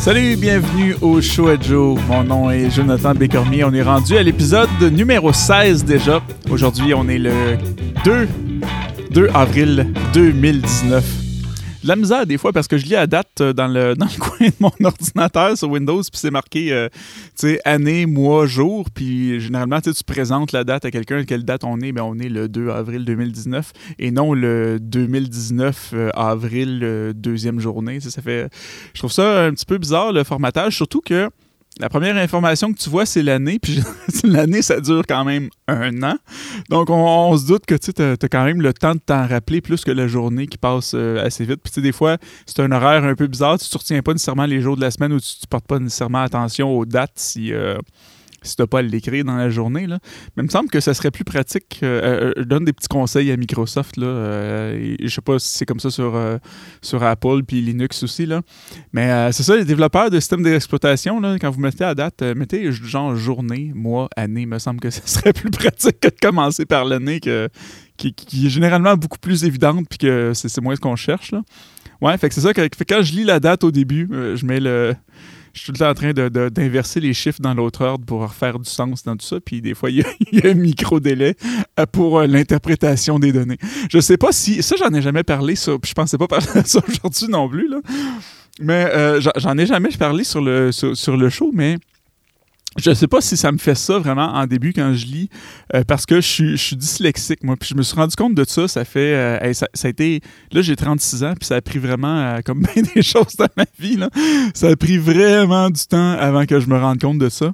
Salut, bienvenue au Show à Joe. Mon nom est Jonathan Bécormier. On est rendu à l'épisode numéro 16 déjà. Aujourd'hui, on est le 2, 2 avril 2019 de la misère des fois parce que je lis la date euh, dans le, dans le coin de mon ordinateur sur Windows, puis c'est marqué euh, année, mois, jour, puis généralement tu présentes la date à quelqu'un, quelle date on est, mais on est le 2 avril 2019 et non le 2019 euh, avril, deuxième journée. Ça fait. Je trouve ça un petit peu bizarre le formatage, surtout que la première information que tu vois, c'est l'année. Puis l'année, ça dure quand même un an. Donc, on, se doute que tu as, quand même le temps de t'en rappeler plus que la journée qui passe euh, assez vite. Puis, tu sais, des fois, c'est un horaire un peu bizarre. Tu ne retiens pas nécessairement les jours de la semaine ou tu ne portes pas nécessairement attention aux dates si. Euh, si tu pas à l'écrire dans la journée. Là. Mais il me semble que ça serait plus pratique. Euh, je donne des petits conseils à Microsoft. Là, euh, je sais pas si c'est comme ça sur, euh, Apple puis Linux aussi. Là. Mais c'est ça, les développeurs de systèmes d'exploitation, quand vous mettez à date, mettez genre journée, mois, année. Il me semble que ça serait plus pratique que de commencer par l'année qui, qui, est généralement beaucoup plus évidente puis que c'est moins ce qu'on cherche. Là. Ouais, fait que c'est ça. Que, quand je lis la date au début, je mets le je suis tout le temps en train d'inverser les chiffres dans l'autre ordre pour refaire du sens dans tout ça. Puis des fois, il y, a un micro-délai euh, pour euh, l'interprétation des données. Je sais pas si. Ça, j'en ai jamais parlé. Ça, je pensais pas parler de ça aujourd'hui non plus. Là. Mais euh, j'en ai jamais parlé sur le, sur le show, mais je sais pas si ça me fait ça vraiment en début quand je lis, euh, parce que je suis, dyslexique, moi. Puis je me suis rendu compte de ça. Ça fait. Euh, ça, a été. Là, j'ai 36 ans, puis ça a pris vraiment, euh, comme bien des choses dans ma vie, là, ça a pris vraiment du temps avant que je me rende compte de ça.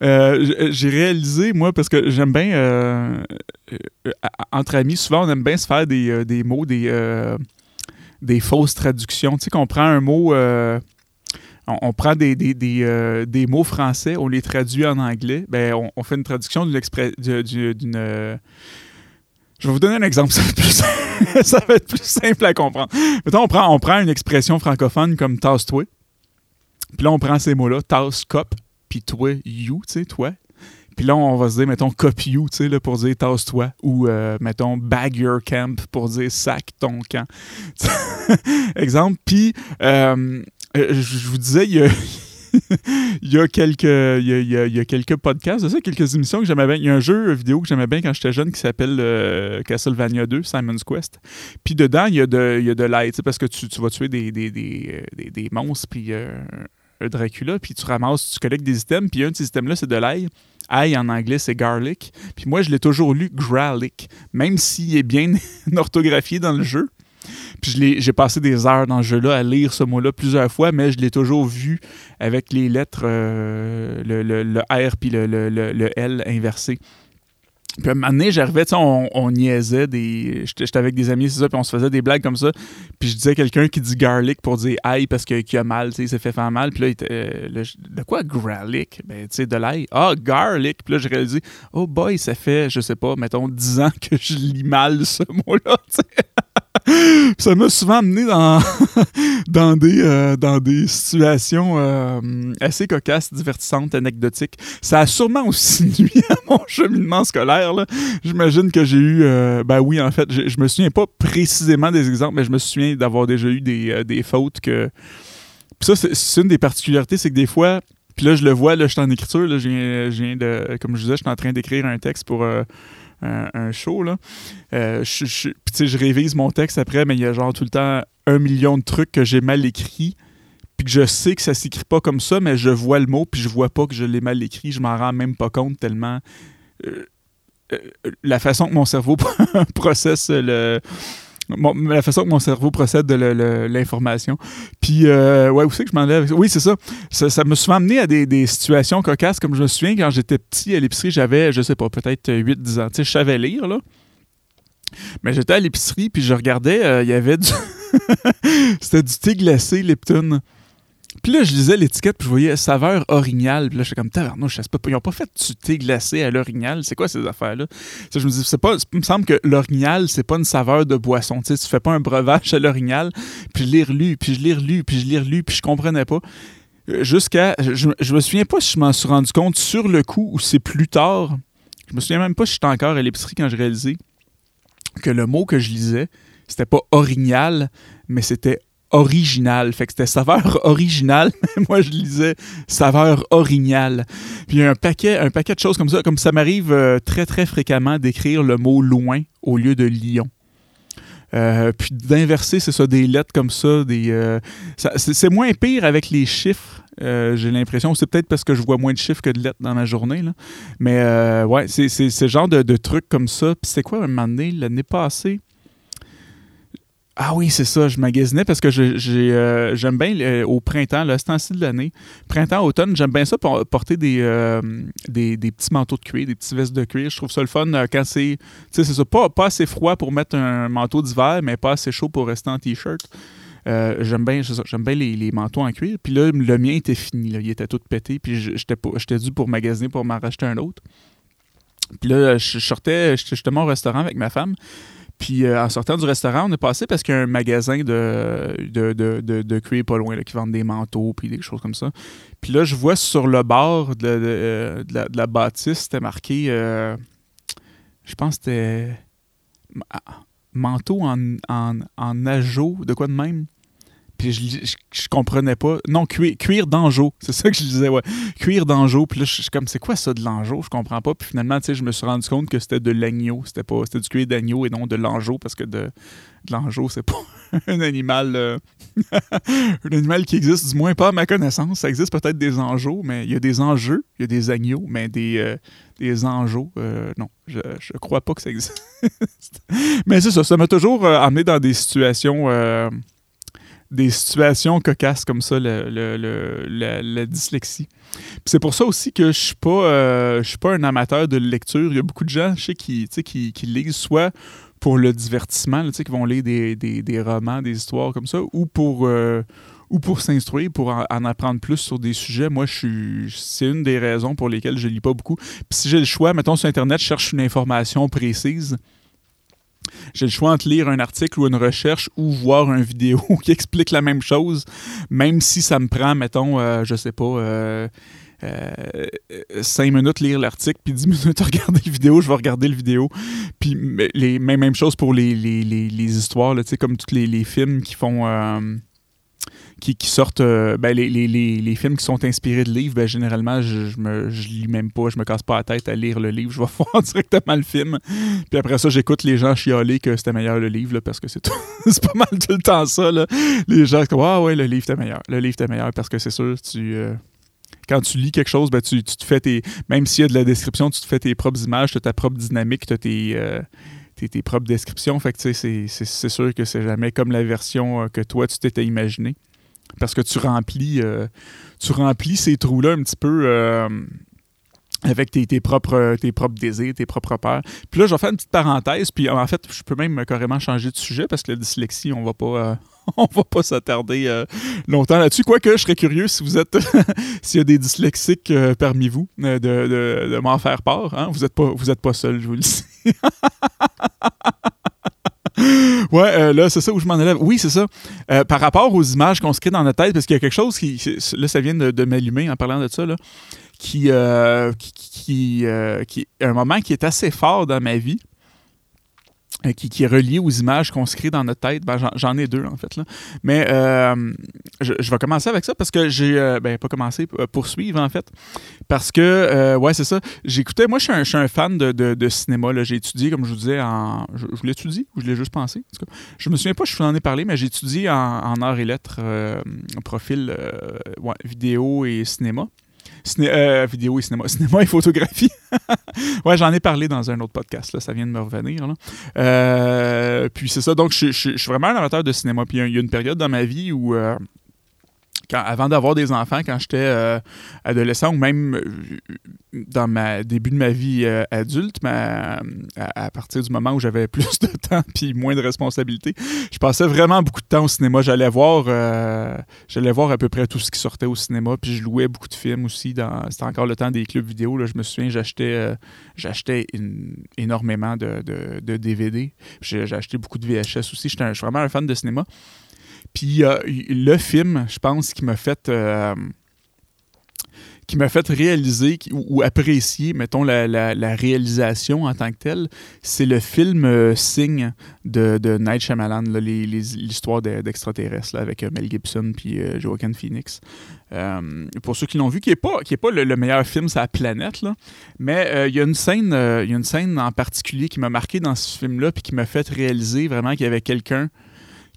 j'ai réalisé, moi, parce que j'aime bien. entre amis, souvent, on aime bien se faire des, des mots, des, des fausses traductions. Tu sais, qu'on prend un mot on, prend des, euh, des, mots français, on les traduit en anglais, ben, on, fait une traduction d'une... euh, je vais vous donner un exemple, ça va, être plus, simple à comprendre. Mettons, on prend, on prend une expression francophone comme tasse-toi, puis là, on prend ces mots-là, tasse, cop, puis toi, you, tu sais, toi. Puis là, on va se dire, mettons, cop you, tu sais, pour dire tasse-toi, ou euh, mettons, bag your camp pour dire sac ton camp. exemple. Puis, je vous disais, il y a. quelques, il, y a, quelques podcasts ça, quelques émissions que j'aimais bien. Il y a un jeu vidéo que j'aimais bien quand j'étais jeune qui s'appelle euh, Castlevania 2, Simon's Quest. Puis dedans, il y a de, il y a parce que tu, vas tuer des, euh, monstres, puis un Dracula, puis tu ramasses, tu collectes des items, puis un de ces items-là, c'est de l'ail. Ail en anglais, c'est garlic. Puis moi, je l'ai toujours lu gralic, même s'il est bien orthographié dans le jeu. Puis j'ai passé des heures dans ce jeu-là à lire ce mot-là plusieurs fois, mais je l'ai toujours vu avec les lettres, euh, le, R puis le, L inversé. Puis à un moment donné, j'arrivais, on, on niaisait, des... j'étais avec des amis, c'est ça, puis on se faisait des blagues comme ça. Puis je disais quelqu'un qui dit garlic pour dire aïe parce qu'il a mal, tu sais, il s'est fait faire mal. Puis là, il était, euh, de quoi garlic? Ben, tu sais, de l'ail. Ah, garlic. Puis là, j'ai réalisé, oh boy, ça fait, je sais pas, mettons 10 ans que je lis mal ce mot-là, tu sais ça m'a souvent amené dans, euh, des situations euh, assez cocasses, divertissantes, anecdotiques. Ça a sûrement aussi nuit à mon cheminement scolaire. J'imagine que j'ai eu... Euh, ben oui, en fait, je, me souviens pas précisément des exemples, mais je me souviens d'avoir déjà eu des, fautes que... Puis ça, c'est une des particularités, c'est que des fois... Puis là, je le vois, là, je suis en écriture, là, je de... Comme je disais, je suis en train d'écrire un texte pour un, show. Là. Euh, je, je, révise mon texte après, mais il y a genre tout le temps un million de trucs que j'ai mal écrits. Puis que je sais que ça s'écrit pas comme ça, mais je vois le mot, puis je vois pas que je l'ai mal écrit. Je m'en rends même pas compte tellement. Euh, euh, la façon que mon cerveau processe le la façon que mon cerveau procède de l'information. Puis, euh, ouais, où c'est que je m'en lève? Oui, c'est ça. ça. me souvent amené à des, situations cocasses, comme je me souviens quand j'étais petit à l'épicerie, j'avais, je sais pas, peut-être 8-10 ans. Tu sais, je savais lire, là. Mais j'étais à l'épicerie, puis je regardais, euh, il y avait du. C'était du thé glacé Lipton. Puis là, je lisais l'étiquette, puis je voyais saveur orignal. Puis là, j'étais comme, tabarnouche, je sais pas. Ils n'ont pas fait du thé glacé à l'orignal. C'est quoi ces affaires-là? Je me dis, c'est pas. Il me semble que l'orignal, c'est pas une saveur de boisson. Tu sais, tu fais pas un breuvage à l'orignal. Puis je l'ai relu, puis je l'ai relu, puis je l'ai relu, puis je comprenais pas. Euh, jusqu'à. Je, je me souviens pas si je m'en suis rendu compte sur le coup ou c'est plus tard. Je me souviens même pas si j'étais encore à l'épicerie quand je réalisais que le mot que je lisais, c'était pas orignal, mais c'était original. Fait que c'était saveur originale, mais moi je lisais saveur originale. Puis un paquet, un paquet de choses comme ça, comme ça m'arrive euh, très très fréquemment d'écrire le mot loin au lieu de Lyon. Euh, puis d'inverser, c'est ça, des lettres comme ça. Des, euh, c'est moins pire avec les chiffres, j'ai l'impression. C'est peut-être parce que je vois moins de chiffres que de lettres dans ma journée. Mais ouais, c'est ce genre de, de trucs comme ça. Puis c'est quoi, un moment donné, l'année passée, ah oui, c'est ça. Je magasinais parce que euh, j'aime bien euh, au printemps, le temps-ci de l'année, printemps, automne, j'aime bien ça pour porter euh, des, des, petits manteaux de cuir, des petits vestes de cuir. Je trouve ça le fun quand c'est. Tu sais, c'est ça. Pas, assez froid pour mettre un manteau d'hiver, mais pas assez chaud pour rester en t-shirt. j'aime bien, bien les, manteaux en cuir. Puis là, le mien était fini. Il était tout pété. Puis j'étais dû pour magasiner pour m'en racheter un autre. Puis là, je sortais justement au restaurant avec ma femme. Puis euh, en sortant du restaurant, on est passé parce qu'il y a un magasin de, de, de, de, cuir pas loin qui vendent des manteaux puis des choses comme ça. Puis là, je vois sur le bord de, euh, la, bâtisse, c'était marqué, euh, je pense que c'était manteau en, en, en de quoi de même? Puis je, je, comprenais pas. Non, cuir, cuir d'angeau. C'est ça que je disais, ouais. Cuir d'angeau. Puis là, je suis comme, c'est quoi ça de l'angeau? Je comprends pas. Puis finalement, tu sais, je me suis rendu compte que c'était de l'agneau. C'était pas, c'était du cuir d'agneau et non de l'angeau parce que de, de l'angeau, c'est pas un animal, euh, un animal qui existe, du moins pas à ma connaissance. Ça existe peut-être des angeaux, mais il y a des enjeux, il y a des agneaux, mais des, euh, des angeaux, euh, non, je, je crois pas que ça existe. mais c'est ça, ça m'a toujours amené dans des situations des situations cocasses comme ça, la, dyslexie. C'est pour ça aussi que je suis euh, suis pas un amateur de lecture. Il y a beaucoup de gens, je sais, qui, qui, qui lisent soit pour le divertissement, qui vont lire des, romans, des histoires comme ça, ou pour euh, ou pour s'instruire, pour en, apprendre plus sur des sujets. Moi, c'est une des raisons pour lesquelles je lis pas beaucoup. Si j'ai le choix, mettons sur Internet, je cherche une information précise j'ai le choix entre lire un article ou une recherche ou voir une vidéo qui explique la même chose, même si ça me prend, mettons, euh, je sais pas, euh, euh, 5 minutes lire l'article, puis 10 minutes regarder la vidéo, je vais regarder la vidéo. Puis les, même chose pour les, les, les, histoires, là, comme tous les, les, films qui font qui, sortent, euh, ben, les, films qui sont inspirés de livres, ben, généralement, je, je, lis même pas, je me casse pas la tête à lire le livre, je vais voir directement le film. Puis après ça, j'écoute les gens chialer que c'était meilleur le livre, parce que c'est pas mal tout le temps ça. Les gens comme Ah ouais, le livre était meilleur. Le livre était meilleur parce que c'est sûr. Euh, quand tu lis quelque chose, ben, tu, te fais tes. Même s'il y a de la description, tu te fais tes propres images, tu as ta propre dynamique, tu as tes. Euh, tes, propres descriptions. Fait que c'est sûr que c'est jamais comme la version que toi tu t'étais imaginé parce que tu remplis, euh, tu remplis ces trous-là un petit peu euh, avec tes, propres, tes propres désirs, tes propres peurs. Puis là, je vais faire une petite parenthèse, puis en fait, je peux même carrément changer de sujet parce que la dyslexie, on va pas. Euh, on va pas s'attarder longtemps là-dessus. Quoique, je serais curieux si vous êtes, s'il y a des dyslexiques parmi vous, de, de, m'en faire part. Hein. Vous n'êtes pas, êtes pas seul, je vous le dis. ouais, euh, là, c'est ça où je m'en élève. Oui, c'est ça. Euh, par rapport aux images qu'on se crée dans notre tête, parce qu'il y a quelque chose qui. Là, ça vient de, m'allumer en parlant de ça, qui, euh, qui, qui, un moment qui est assez fort dans ma vie. Euh, qui, est relié aux images qu'on se crée dans notre tête. Ben, j'en ai deux, en fait. Là. Mais euh, je, vais commencer avec ça parce que j'ai. Euh, ben, pas commencé, poursuivre, en fait. Parce que, ouais, c'est ça. J'écoutais. Moi, je suis un, fan de, cinéma. J'ai étudié, comme je vous disais, en. Je, je l'étudie ou je l'ai juste pensé. En tout je me souviens pas, je vous en ai parlé, mais j'ai étudié en, en arts et lettres, profil vidéo et cinéma. Euh, vidéo et cinéma. Cinéma et photographie. ouais, j'en ai parlé dans un autre podcast, là, ça vient de me revenir. Euh, puis c'est ça, donc je, suis vraiment un amateur de cinéma. Puis il y, a une période dans ma vie où euh, avant d'avoir des enfants, quand j'étais euh, adolescent ou même euh, dans ma début de ma vie euh, adulte, à, partir du moment où j'avais plus de temps puis moins de responsabilités, je passais vraiment beaucoup de temps au cinéma. J'allais voir, j'allais voir à peu près tout ce qui sortait au cinéma, puis je louais beaucoup de films aussi. C'était encore le temps des clubs vidéo. Là, je me souviens, j'achetais, j'achetais énormément de, DVD. J'ai acheté beaucoup de VHS aussi. Je suis vraiment un fan de cinéma. Puis le film, je pense, qui m'a fait. Euh, fait réaliser ou, apprécier, mettons, la, réalisation en tant que telle, c'est le film euh, Signe de, Night Shyamalan, l'histoire d'extraterrestres avec euh, Mel Gibson puis euh, Joaquin Phoenix. pour ceux qui l'ont vu, qui n'est pas, qui est pas le, meilleur film sur la planète, mais il y, a une scène, il y a une scène en particulier qui m'a marqué dans ce film-là puis qui m'a fait réaliser vraiment qu'il y avait quelqu'un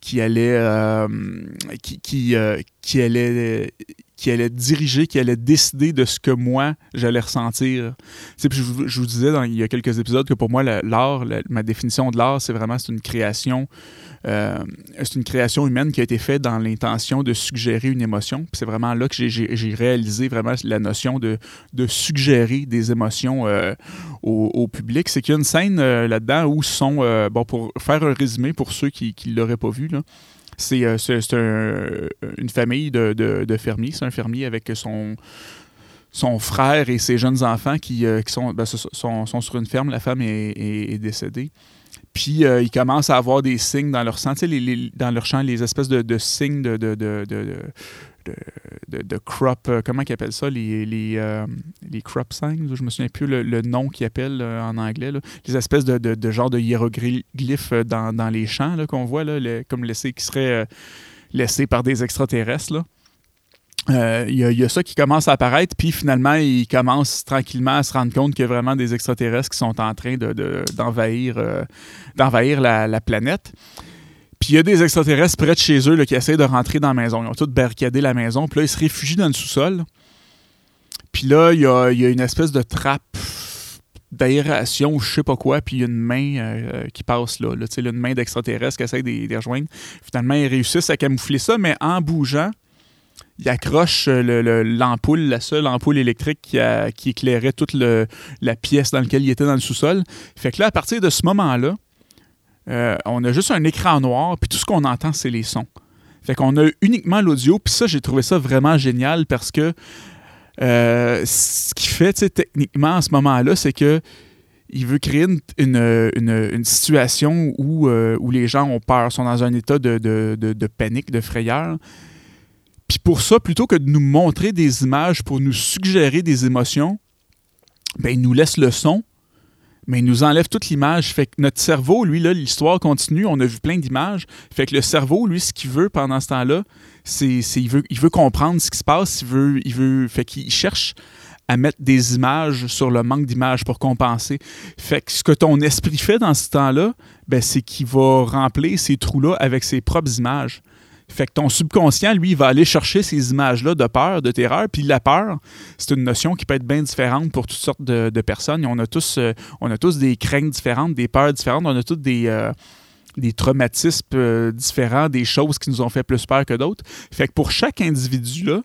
qui allait qui, qui, qui, allait qui allait diriger, qui allait décider de ce que moi, j'allais ressentir. je, je, vous disais dans, il y a quelques épisodes que pour moi, l'art, ma définition de l'art, c'est vraiment c'est une création euh, c'est une création humaine qui a été faite dans l'intention de suggérer une émotion. c'est vraiment là que j'ai réalisé vraiment la notion de, suggérer des émotions euh, au, public. C'est qu'il y a une scène euh, là-dedans où sont, bon, pour faire un résumé pour ceux qui ne l'auraient pas vu, c'est une famille de, fermiers. C'est un fermier avec son, frère et ses jeunes enfants qui, ben, sont, sur une ferme. La femme est, décédée. Puis euh, ils commencent à avoir des signes dans leur sang, dans leur champ, les espèces de, signes de, de, crop, euh, comment ils appellent ça, les, les, euh, les crop signs, je me souviens plus le, nom qu'ils appellent en anglais, les espèces de, de, genre de hiéroglyphes dans, dans les champs qu'on voit, là, comme laissés, qui seraient laissés par des extraterrestres. Il y, a ça qui commence à apparaître, puis finalement, ils commencent tranquillement à se rendre compte qu'il y a vraiment des extraterrestres qui sont en train d'envahir d'envahir la, la, planète. Puis il y a des extraterrestres près de chez eux qui essaient de rentrer dans la maison. Ils ont tous barricadé la maison. Puis là, ils se réfugient dans le sous-sol. Puis là, il y a, une espèce de trappe d'aération ou je sais pas quoi, puis il y a une main euh, qui passe là, là, une main d'extraterrestre qui essaie de, les rejoindre. Finalement, ils réussissent à camoufler ça, mais en bougeant, ils accrochent l'ampoule, la seule ampoule électrique qui, éclairait toute la pièce dans laquelle il était dans le sous-sol. Fait que là, à partir de ce moment-là, euh, on a juste un écran noir, puis tout ce qu'on entend, c'est les sons. Fait qu'on a uniquement l'audio, puis ça, j'ai trouvé ça vraiment génial parce que euh, ce qu'il fait, techniquement, à ce moment-là, c'est que il veut créer une, situation où, euh, où, les gens ont peur, sont dans un état de, panique, de frayeur. Puis pour ça, plutôt que de nous montrer des images pour nous suggérer des émotions, ben, il nous laisse le son, mais il nous enlève toute l'image. Fait que notre cerveau, lui, là, l'histoire continue, on a vu plein d'images. Fait que le cerveau, lui, ce qu'il veut pendant ce temps-là, c'est, il, veut, il veut comprendre ce qui se passe, il veut, il veut, fait qu'il cherche à mettre des images sur le manque d'images pour compenser. Fait que ce que ton esprit fait dans ce temps-là, ben, c'est qu'il va remplir ces trous-là avec ses propres images. Fait que ton subconscient, lui, va aller chercher ces images-là de peur, de terreur. Puis la peur, c'est une notion qui peut être bien différente pour toutes sortes de, personnes. on a, tous, euh, on a tous des craintes différentes, des peurs différentes. On a tous des, euh, traumatismes euh, différents, des choses qui nous ont fait plus peur que d'autres. Fait que pour chaque individu-là,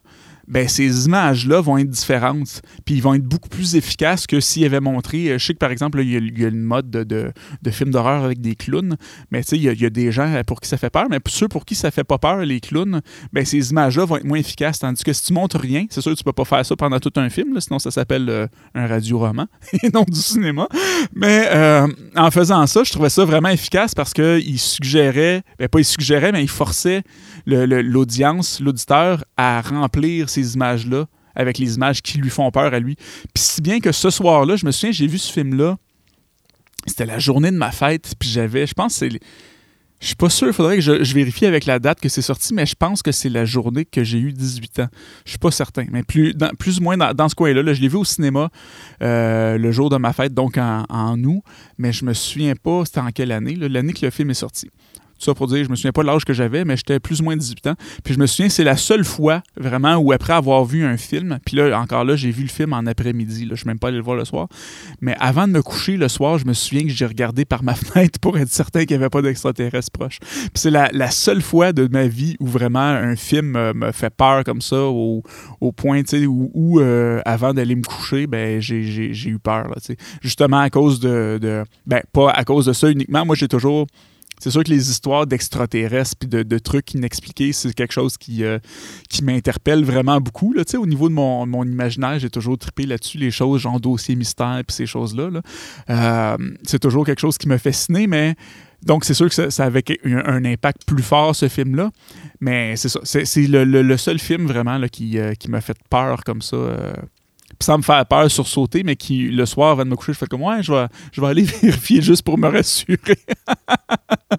ben, ces images-là vont être différentes. Puis ils vont être beaucoup plus efficaces que s'ils avaient montré. Euh, je sais que par exemple, il y, a une mode de, de, films d'horreur avec des clowns, mais tu sais, il y, a des gens pour qui ça fait peur, mais ceux pour qui ça fait pas peur, les clowns, ben, ces images-là vont être moins efficaces. Tandis que si tu montres rien, c'est sûr que tu peux pas faire ça pendant tout un film, sinon ça s'appelle euh, un radio-roman et non du cinéma. Mais euh, en faisant ça, je trouvais ça vraiment efficace parce qu'il suggérait, ben, pas il suggérait, mais il forçait l'audience, l'auditeur à remplir images-là avec les images qui lui font peur à lui. Puis si bien que ce soir-là, je me souviens, j'ai vu ce film-là. C'était la journée de ma fête, puis j'avais, je pense c'est... Je suis pas sûr, il faudrait que je, vérifie avec la date que c'est sorti, mais je pense que c'est la journée que j'ai eu 18 ans. Je suis pas certain, mais plus, plus ou moins dans, ce coin-là. je l'ai vu au cinéma euh, le jour de ma fête, donc en, en août, mais je me souviens pas c'était en quelle année, l'année que le film est sorti. Ça pour dire, je me souviens pas de l'âge que j'avais, mais j'étais plus ou moins 18 ans. Puis je me souviens, c'est la seule fois vraiment où après avoir vu un film, puis là, encore là, j'ai vu le film en après-midi. Je suis même pas allé le voir le soir. Mais avant de me coucher le soir, je me souviens que j'ai regardé par ma fenêtre pour être certain qu'il n'y avait pas d'extraterrestres proches. Puis c'est la, seule fois de ma vie où vraiment un film me fait peur comme ça, au, au point, tu sais, où, euh, avant d'aller me coucher, ben, j'ai eu peur. Là, Justement à cause de, de. Ben, pas à cause de ça uniquement. Moi, j'ai toujours c'est sûr que les histoires d'extraterrestres puis de, trucs inexpliqués, c'est quelque chose qui, euh, qui m'interpelle vraiment beaucoup. Au niveau de mon, mon imaginaire, j'ai toujours trippé là-dessus, les choses genre dossier mystère puis ces choses-là. Euh, c'est toujours quelque chose qui me fascinait, mais donc c'est sûr que ça, avait un, impact plus fort, ce film-là. Mais c'est ça. C'est, le, seul film vraiment là, qui, euh, qui m'a fait peur comme ça sans me faire peur, sursauter, mais qui, le soir, avant de me coucher, je fais comme, ouais, je vais, je vais aller vérifier juste pour me rassurer.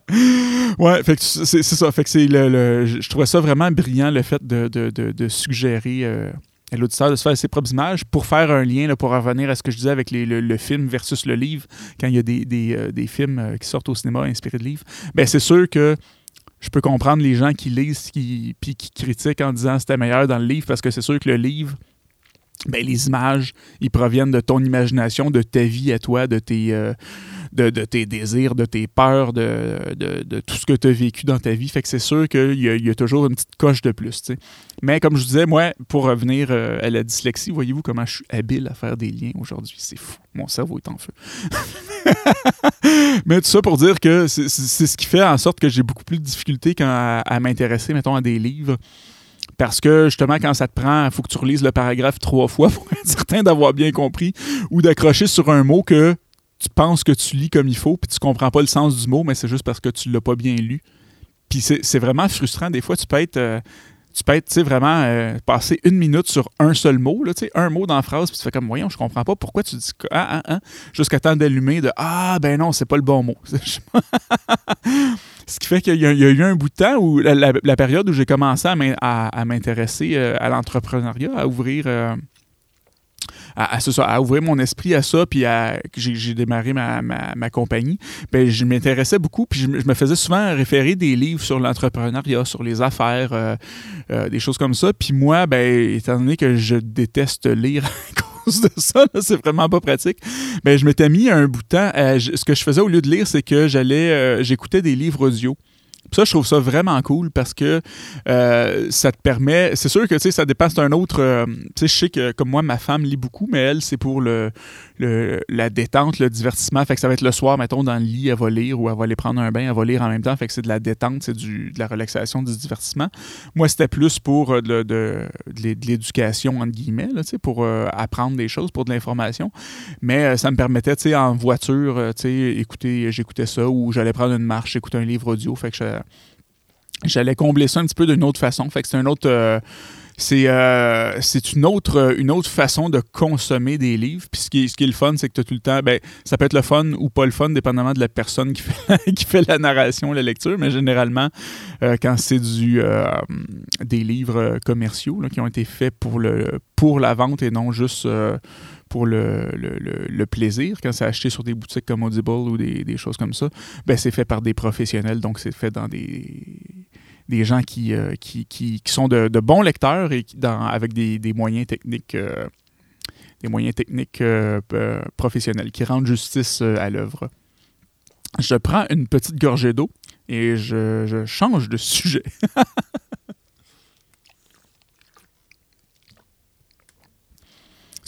ouais, fait que c'est ça. Fait que c'est le, je trouvais ça vraiment brillant, le fait de, de, de, suggérer euh, à l'auditeur de se faire ses propres images pour faire un lien, là, pour revenir à ce que je disais avec les, le, film versus le livre, quand il y a des, des, euh, des films euh, qui sortent au cinéma inspirés de livres. Ben, c'est sûr que je peux comprendre les gens qui lisent qui, puis qui critiquent en disant c'était meilleur dans le livre parce que c'est sûr que le livre, ben, les images, ils proviennent de ton imagination, de ta vie à toi, de tes, euh, de, tes désirs, de tes peurs, de, de, tout ce que tu as vécu dans ta vie. Fait que c'est sûr qu'il y, a toujours une petite coche de plus. Mais comme je disais, moi, pour revenir euh, à la dyslexie, voyez-vous comment je suis habile à faire des liens aujourd'hui? C'est fou. Mon cerveau est en feu. Mais tout ça pour dire que c'est ce qui fait en sorte que j'ai beaucoup plus de difficultés à, à m'intéresser, mettons, à des livres. Parce que justement, quand ça te prend, il faut que tu relises le paragraphe trois fois pour être certain d'avoir bien compris ou d'accrocher sur un mot que tu penses que tu lis comme il faut, puis tu comprends pas le sens du mot, mais c'est juste parce que tu l'as pas bien lu. Puis c'est vraiment frustrant. Des fois, tu peux être. Euh, tu peux être, vraiment euh, passer une minute sur un seul mot, là, un mot dans la phrase, puis tu fais comme, voyons, je comprends pas pourquoi tu dis ah, ah, ah, jusqu'à temps d'allumer de Ah, ben non, c'est pas le bon mot. Ce qui fait qu'il y, a eu un bout de temps où la, période où j'ai commencé à m'intéresser euh, à l'entrepreneuriat, à ouvrir à, ouvrir mon esprit à ça, puis à, j'ai démarré ma, compagnie, ben, je m'intéressais beaucoup, puis je, me faisais souvent référer des livres sur l'entrepreneuriat, sur les affaires, euh, euh, des choses comme ça. Puis moi, ben, étant donné que je déteste lire à cause de ça, c'est vraiment pas pratique, ben, je m'étais mis un bout de temps. ce que je faisais au lieu de lire, c'est que j'allais, euh, j'écoutais des livres audio. Ça, je trouve ça vraiment cool parce que euh, ça te permet. C'est sûr que ça dépasse un autre. Euh, je sais que comme moi, ma femme lit beaucoup, mais elle, c'est pour le, la détente, le divertissement. Fait que ça va être le soir, mettons, dans le lit, elle va lire ou elle va aller prendre un bain, elle va lire en même temps. Fait que c'est de la détente, c'est de la relaxation, du divertissement. Moi, c'était plus pour euh, de, de, l'éducation, entre guillemets, là, pour apprendre des choses, pour de l'information. Mais ça me permettait, en voiture, écouter, j'écoutais ça ou j'allais prendre une marche, écouter un livre audio. Fait que je, j'allais combler ça un petit peu d'une autre façon. Fait que c'est un autre. Euh, euh, c'est une, autre, une autre façon de consommer des livres. Puis ce qui, est, le fun, c'est que tu as tout le temps. Ben, ça peut être le fun ou pas le fun, dépendamment de la personne qui fait, qui fait la narration, la lecture. Mais généralement, euh, quand c'est du des livres commerciaux qui ont été faits pour, le, pour la vente et non juste pour le, le, plaisir, quand c'est acheté sur des boutiques comme Audible ou des, choses comme ça, ben c'est fait par des professionnels, donc c'est fait dans des, des gens qui, euh, qui, qui, sont de, bons lecteurs et qui, dans, avec des, moyens techniques. des moyens techniques euh, euh, professionnels qui rendent justice à l'œuvre. Je prends une petite gorgée d'eau et je, je change de sujet.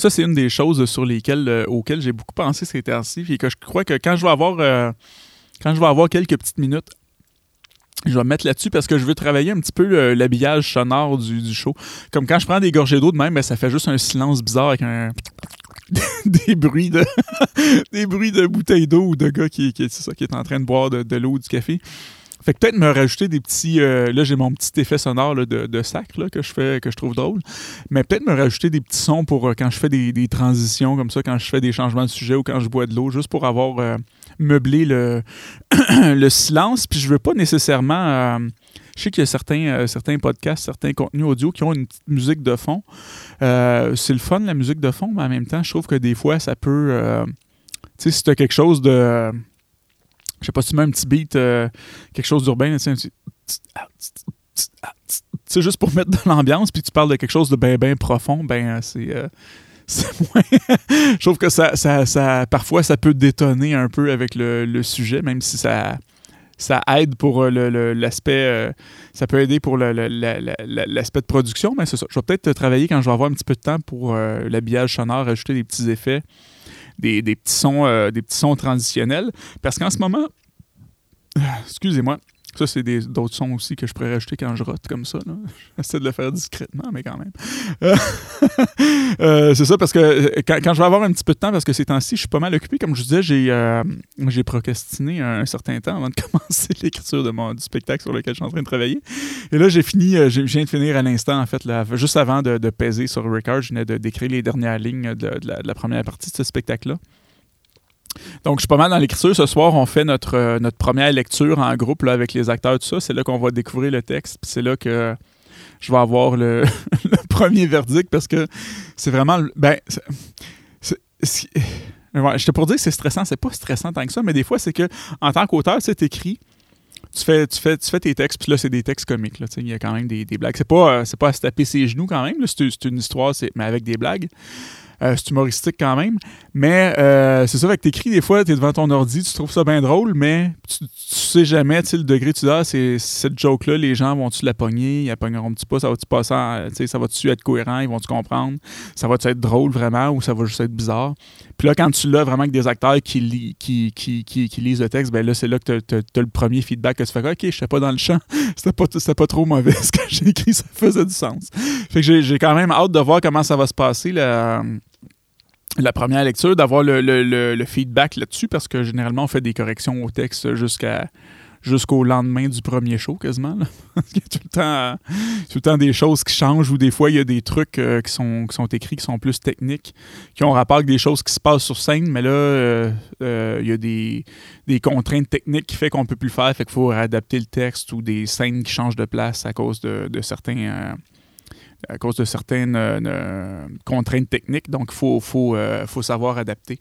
Ça, c'est une des choses sur lesquelles, euh, auxquelles j'ai beaucoup pensé ces temps-ci. Et que je crois que quand je vais avoir, euh, quand je vais avoir quelques petites minutes, je vais me mettre là-dessus parce que je veux travailler un petit peu l'habillage sonore du, show. Comme quand je prends des gorgées d'eau de même, ben, ça fait juste un silence bizarre avec un des bruits de des bruits de bouteilles d'eau ou de gars qui, qui, ça, qui est en train de boire de, de l'eau ou du café. Fait que peut-être me rajouter des petits. Euh, là, j'ai mon petit effet sonore de, sac que je fais, que je trouve drôle. Mais peut-être me rajouter des petits sons pour euh, quand je fais des, transitions comme ça, quand je fais des changements de sujet ou quand je bois de l'eau, juste pour avoir euh, meublé le, le silence. Puis je veux pas nécessairement. je sais qu'il y a certains, certains podcasts, certains contenus audio qui ont une petite musique de fond. c'est le fun, la musique de fond, mais en même temps, je trouve que des fois, ça peut. tu sais, si tu quelque chose de je sais pas si tu mets un petit beat, euh, quelque chose d'urbain, tu sais, juste pour mettre de l'ambiance, puis tu parles de quelque chose de bien, bien profond, ben, euh, c'est. Euh, moins. je trouve que ça, ça, ça, parfois, ça peut détonner un peu avec le, sujet, même si ça, ça aide pour l'aspect. ça peut aider pour l'aspect de production, mais c'est ça. Je vais peut-être travailler quand je vais avoir un petit peu de temps pour l'habillage sonore, ajouter des petits effets des, petits sons, euh, des petits sons transitionnels. Parce qu'en ce moment, excusez-moi, Ça, c'est d'autres sons aussi que je pourrais rajouter quand je rote comme ça. J'essaie de le faire discrètement, mais quand même. Euh, euh, c'est ça, parce que euh, quand, je vais avoir un petit peu de temps, parce que ces temps-ci, je suis pas mal occupé. Comme je disais, j'ai procrastiné un, certain temps avant de commencer l'écriture du spectacle sur lequel je suis en train de travailler. Et là, j'ai fini, je viens de finir à l'instant, en fait, juste avant de, peser sur record, je venais de décrire les dernières lignes de, la, première partie de ce spectacle-là. Donc, je suis pas mal dans l'écriture. Ce soir, on fait notre, euh, notre première lecture en groupe là, avec les acteurs, tout ça. C'est là qu'on va découvrir le texte. C'est là que je vais avoir le, premier verdict parce que c'est vraiment. Ben, j'étais pour dire que c'est stressant. C'est pas stressant tant que ça, mais des fois, c'est que en tant qu'auteur, tu sais, t'écris. Tu fais, tu, fais, tu fais tes textes, puis là, c'est des textes comiques. Il y a quand même des, des blagues. C'est pas, euh, pas à se taper ses genoux quand même. C'est une histoire, mais avec des blagues. Euh, c'est humoristique quand même. Mais euh, c'est ça, que t'écris des fois, t'es devant ton ordi, tu trouves ça bien drôle, mais tu, sais jamais, tu le degré tu dis, ah, cette joke-là, les gens vont-tu la pogner, ils la pogneront-tu pas, ça va-tu passer, ça va-tu être cohérent, ils vont-tu comprendre, ça va-tu être drôle vraiment ou ça va juste être bizarre. Puis là, quand tu l'as vraiment avec des acteurs qui, qui, lisent le texte, ben là, c'est là que tu as, le premier feedback que tu fais, OK, je sais pas dans le champ, c'était pas, pas trop mauvais ce que j'ai écrit, ça faisait du sens. Fait que j'ai quand même hâte de voir comment ça va se passer. Là la première lecture, d'avoir le, feedback là-dessus, parce que généralement, on fait des corrections au texte jusqu'à jusqu'au lendemain du premier show, quasiment. il y a tout le, temps, tout le temps des choses qui changent ou des fois, il y a des trucs euh, qui, sont, qui sont écrits qui sont plus techniques, qui ont rapport avec des choses qui se passent sur scène, mais là, euh, euh, il y a des, contraintes techniques qui fait qu'on ne peut plus le faire, fait qu'il faut adapter le texte ou des scènes qui changent de place à cause de, de certains à cause de certaines euh, euh, contraintes techniques. Donc, il faut, faut, euh, faut, savoir adapter.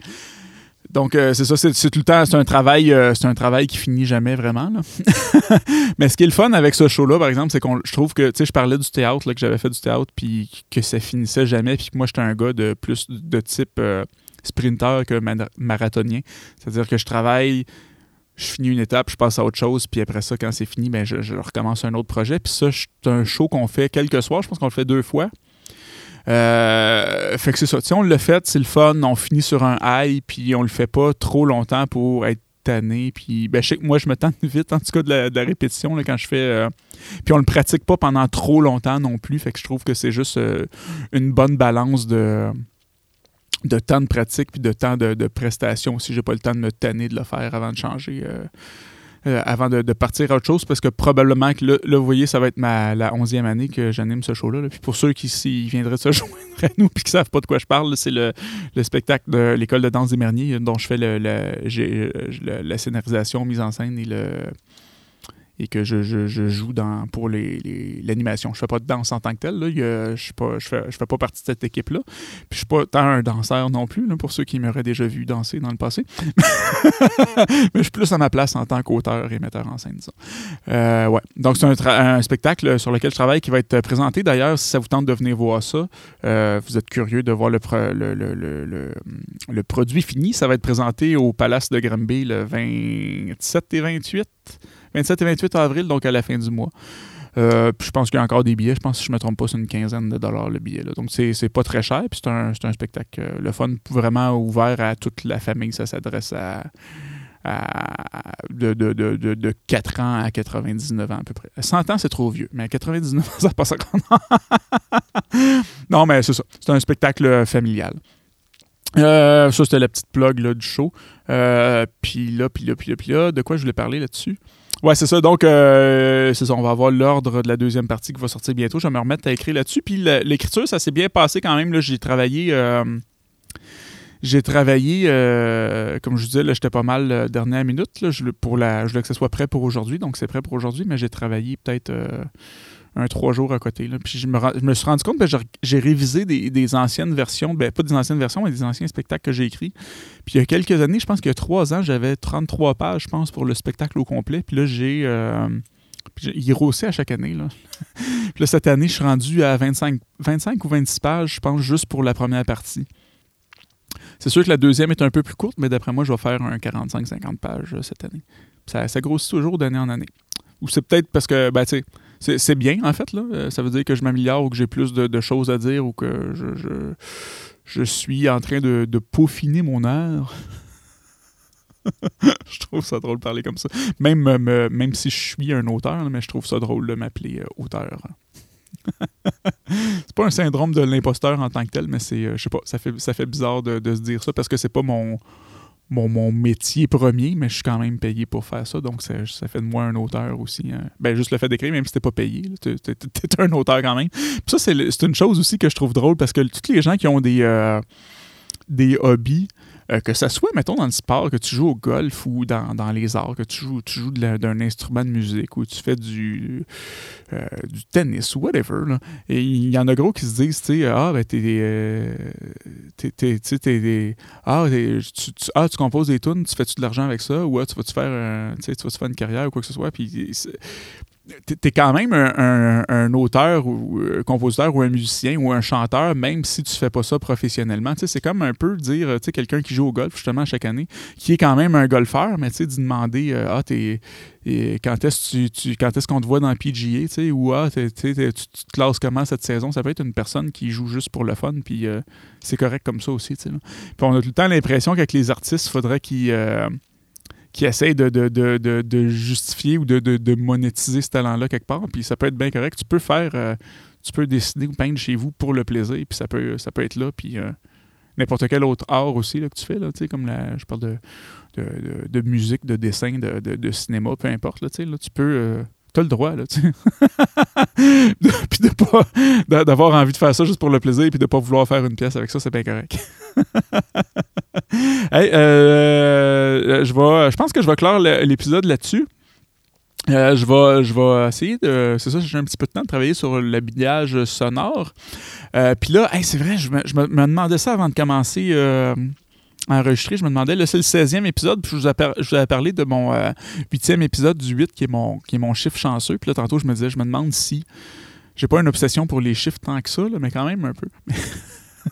Donc, c'est ça, c'est tout le temps, c'est un travail, c'est un travail qui finit jamais vraiment. Mais ce qui est le fun avec ce show-là, par exemple, c'est qu'on, je trouve que, tu sais, je parlais du théâtre, là, que j'avais fait du théâtre, puis que ça finissait jamais, puis que moi, j'étais un gars de plus de type sprinter que marathonien. C'est-à-dire que je travaille je finis une étape, je passe à autre chose, puis après ça, quand c'est fini, ben, je, recommence un autre projet. Puis ça, c'est un show qu'on fait quelques soirs, je pense qu'on le fait deux fois. Euh, fait que c'est ça. Si on le fait, c'est le fun, on finit sur un high, puis on le fait pas trop longtemps pour être tanné. Puis ben, je sais que moi, je me tente vite, en tout cas, de la, répétition là, quand je fais. Euh, puis on le pratique pas pendant trop longtemps non plus. Fait que je trouve que c'est juste euh, une bonne balance de de temps de pratique puis de temps de, de prestation aussi. J'ai pas le temps de me tanner de le faire avant de changer. Euh, euh, avant de, partir à autre chose, parce que probablement que là, vous voyez, ça va être ma, la onzième année que j'anime ce show-là. Puis pour ceux qui viendraient se joindre à nous puis qui savent pas de quoi je parle, c'est le, spectacle de l'école de danse des Merniers dont je fais le, la scénarisation, mise en scène et le et que je, joue pour l'animation. Les, je fais pas de danse en tant que tel. Là. je ne fais, pas partie de cette équipe-là. Puis je suis pas tant un danseur non plus, pour ceux qui m'auraient déjà vu danser dans le passé. Mais je suis plus à ma place en tant qu'auteur et metteur en scène. Euh. Donc c'est un, spectacle sur lequel je travaille qui va être présenté. D'ailleurs, si ça vous tente de venir voir ça, euh, vous êtes curieux de voir le, le, le, produit fini, ça va être présenté au Palace de Granby le 27 et 28 27 et 28 avril, donc à la fin du mois. Euh, puis je pense qu'il y a encore des billets. Je pense, si je ne me trompe pas, c'est une quinzaine de dollars le billet. Là. Donc, c'est pas très cher. Puis c'est un, un, spectacle, euh, le fun, vraiment ouvert à toute la famille. Ça s'adresse à, de, de, de, de, 4 ans à 99 ans à peu près. 100 ans, c'est trop vieux. Mais à 99 ans, ça passe encore. non, mais c'est ça. C'est un spectacle familial. Euh, ça, c'était la petite plug du show. puis là, puis là, puis là, puis là, de quoi je voulais parler là-dessus? Ouais, c'est ça. Donc, euh, c'est ça. On va avoir l'ordre de la deuxième partie qui va sortir bientôt. Je vais me remettre à écrire là-dessus. Puis l'écriture, ça s'est bien passé quand même. J'ai travaillé. Euh, j'ai travaillé, euh, comme je vous disais, j'étais pas mal dernière minute. Là, je, pour la, je voulais que ce soit prêt pour aujourd'hui, donc c'est prêt pour aujourd'hui, mais j'ai travaillé peut-être un trois jours à côté. Puis je me, je me, suis rendu compte que ben, j'ai révisé des, anciennes versions, ben, pas des anciennes versions, mais des anciens spectacles que j'ai écrits. Puis il y a quelques années, je pense qu'il y a trois ans, j'avais 33 pages, je pense, pour le spectacle au complet. Puis là, j'ai. Euh, il rossait à chaque année. Là. puis là, cette année, je suis rendu à 25, 25 ou 26 pages, je pense, juste pour la première partie. C'est sûr que la deuxième est un peu plus courte, mais d'après moi, je vais faire un 45-50 pages euh, cette année. Ça, ça grossit toujours d'année en année. Ou c'est peut-être parce que, ben, tu sais, c'est bien, en fait. Là. Euh, ça veut dire que je m'améliore ou que j'ai plus de, choses à dire ou que je, je, suis en train de, peaufiner mon art. je trouve ça drôle de parler comme ça. Même, même si je suis un auteur, mais je trouve ça drôle de m'appeler auteur. c'est pas un syndrome de l'imposteur en tant que tel, mais c'est, je sais pas, ça fait, ça fait bizarre de, de se dire ça parce que c'est pas mon, mon, métier premier, mais je suis quand même payé pour faire ça. Donc, ça, fait de moi un auteur aussi. Hein. Ben, juste le fait d'écrire, même si t'es pas payé, t'es, es, un auteur quand même. Puis ça, c'est, une chose aussi que je trouve drôle parce que tous les gens qui ont des, euh, des hobbies, euh, que ça soit, mettons, dans le sport, que tu joues au golf ou dans, les arts, que tu joues, tu joues d'un instrument de musique ou tu fais du, euh, du tennis ou whatever. Là. Il y en a gros qui se disent, tu sais, ah, ben, t'es. Euh, t'es. Ah, tu, tu, ah, tu composes des tunes, tu fais-tu de l'argent avec ça ou ah, tu vas-tu faire, tu vas faire une carrière ou quoi que ce soit. Puis t'es quand même un, auteur ou un compositeur ou un musicien ou un chanteur, même si tu fais pas ça professionnellement. C'est comme un peu dire, quelqu'un qui joue au golf justement chaque année, qui est quand même un golfeur, mais d'y demander euh, Ah, t'es, quand est-ce tu, quand est-ce qu'on te voit dans PGA, ou ah, tu te classes comment cette saison? Ça peut être une personne qui joue juste pour le fun, puis euh, c'est correct comme ça aussi. Puis on a tout le temps l'impression qu'avec les artistes, il faudrait qu'ils euh, qui essaye de, de, justifier ou de, monétiser ce talent-là quelque part. Puis ça peut être bien correct. Tu peux faire, euh, tu peux dessiner ou peindre chez vous pour le plaisir, puis ça peut, ça peut être là. Puis euh, n'importe quel autre art aussi là, que tu fais, là, comme la, je parle de, de, musique, de dessin, de, cinéma, peu importe. Là, là, tu peux. Euh, T'as le droit, là, tu sais. puis de pas. d'avoir envie de faire ça juste pour le plaisir, puis de pas vouloir faire une pièce avec ça, c'est bien correct. hey, euh, je, vais, je pense que je vais clore l'épisode là-dessus. Euh, je, vais, je vais essayer de. C'est ça, j'ai un petit peu de temps de travailler sur l'habillage sonore. Euh, puis là, c'est vrai, je me, je me, demandais ça avant de commencer enregistré, je me demandais, là, c'est le 16e épisode, puis je vous, avais parlé de mon 8e euh, épisode du 8, qui est, mon, qui est mon chiffre chanceux. Puis là, tantôt, je me disais, je me demande si. J'ai pas une obsession pour les chiffres tant que ça, mais quand même un peu.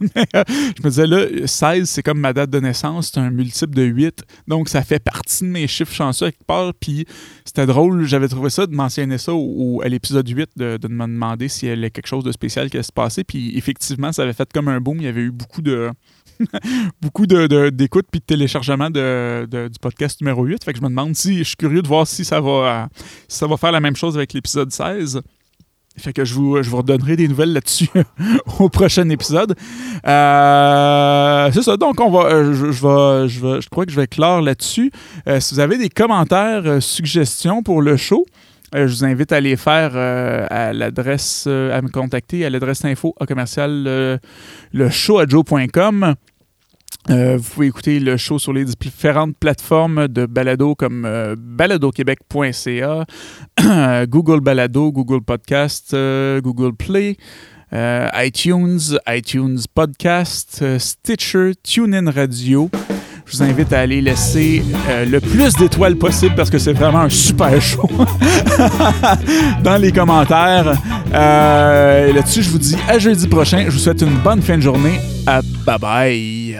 Je me disais, là, 16, c'est comme ma date de naissance, c'est un multiple de 8. Donc, ça fait partie de mes chiffres chanceux quelque part. Puis, c'était drôle, j'avais trouvé ça de mentionner ça au, à l'épisode 8, de, de, me demander s'il y avait quelque chose de spécial qui allait se passer. Puis, effectivement, ça avait fait comme un boom. Il y avait eu beaucoup de beaucoup d'écoute de, d'écoute puis de téléchargement de, du podcast numéro 8. Fait que je me demande si je suis curieux de voir si ça va, ça va faire la même chose avec l'épisode 16. Fait que je vous, je vous redonnerai des nouvelles là-dessus au prochain épisode. Euh, c'est ça. Donc, on va, euh, je, je, je, je, crois que je vais clore là-dessus. Euh, si vous avez des commentaires, suggestions pour le show, je vous invite à les faire à l'adresse, à me contacter à l'adresse info à commercial le show euh, vous pouvez écouter le show sur les différentes plateformes de balado comme euh, baladoquebec.ca, Google Balado, Google Podcast, euh, Google Play, iTunes, iTunes Podcast, Stitcher, TuneIn Radio. Je vous invite à aller laisser le plus d'étoiles possible parce que c'est vraiment un super show dans les commentaires. Là-dessus, je vous dis à jeudi prochain. Je vous souhaite une bonne fin de journée. bye bye.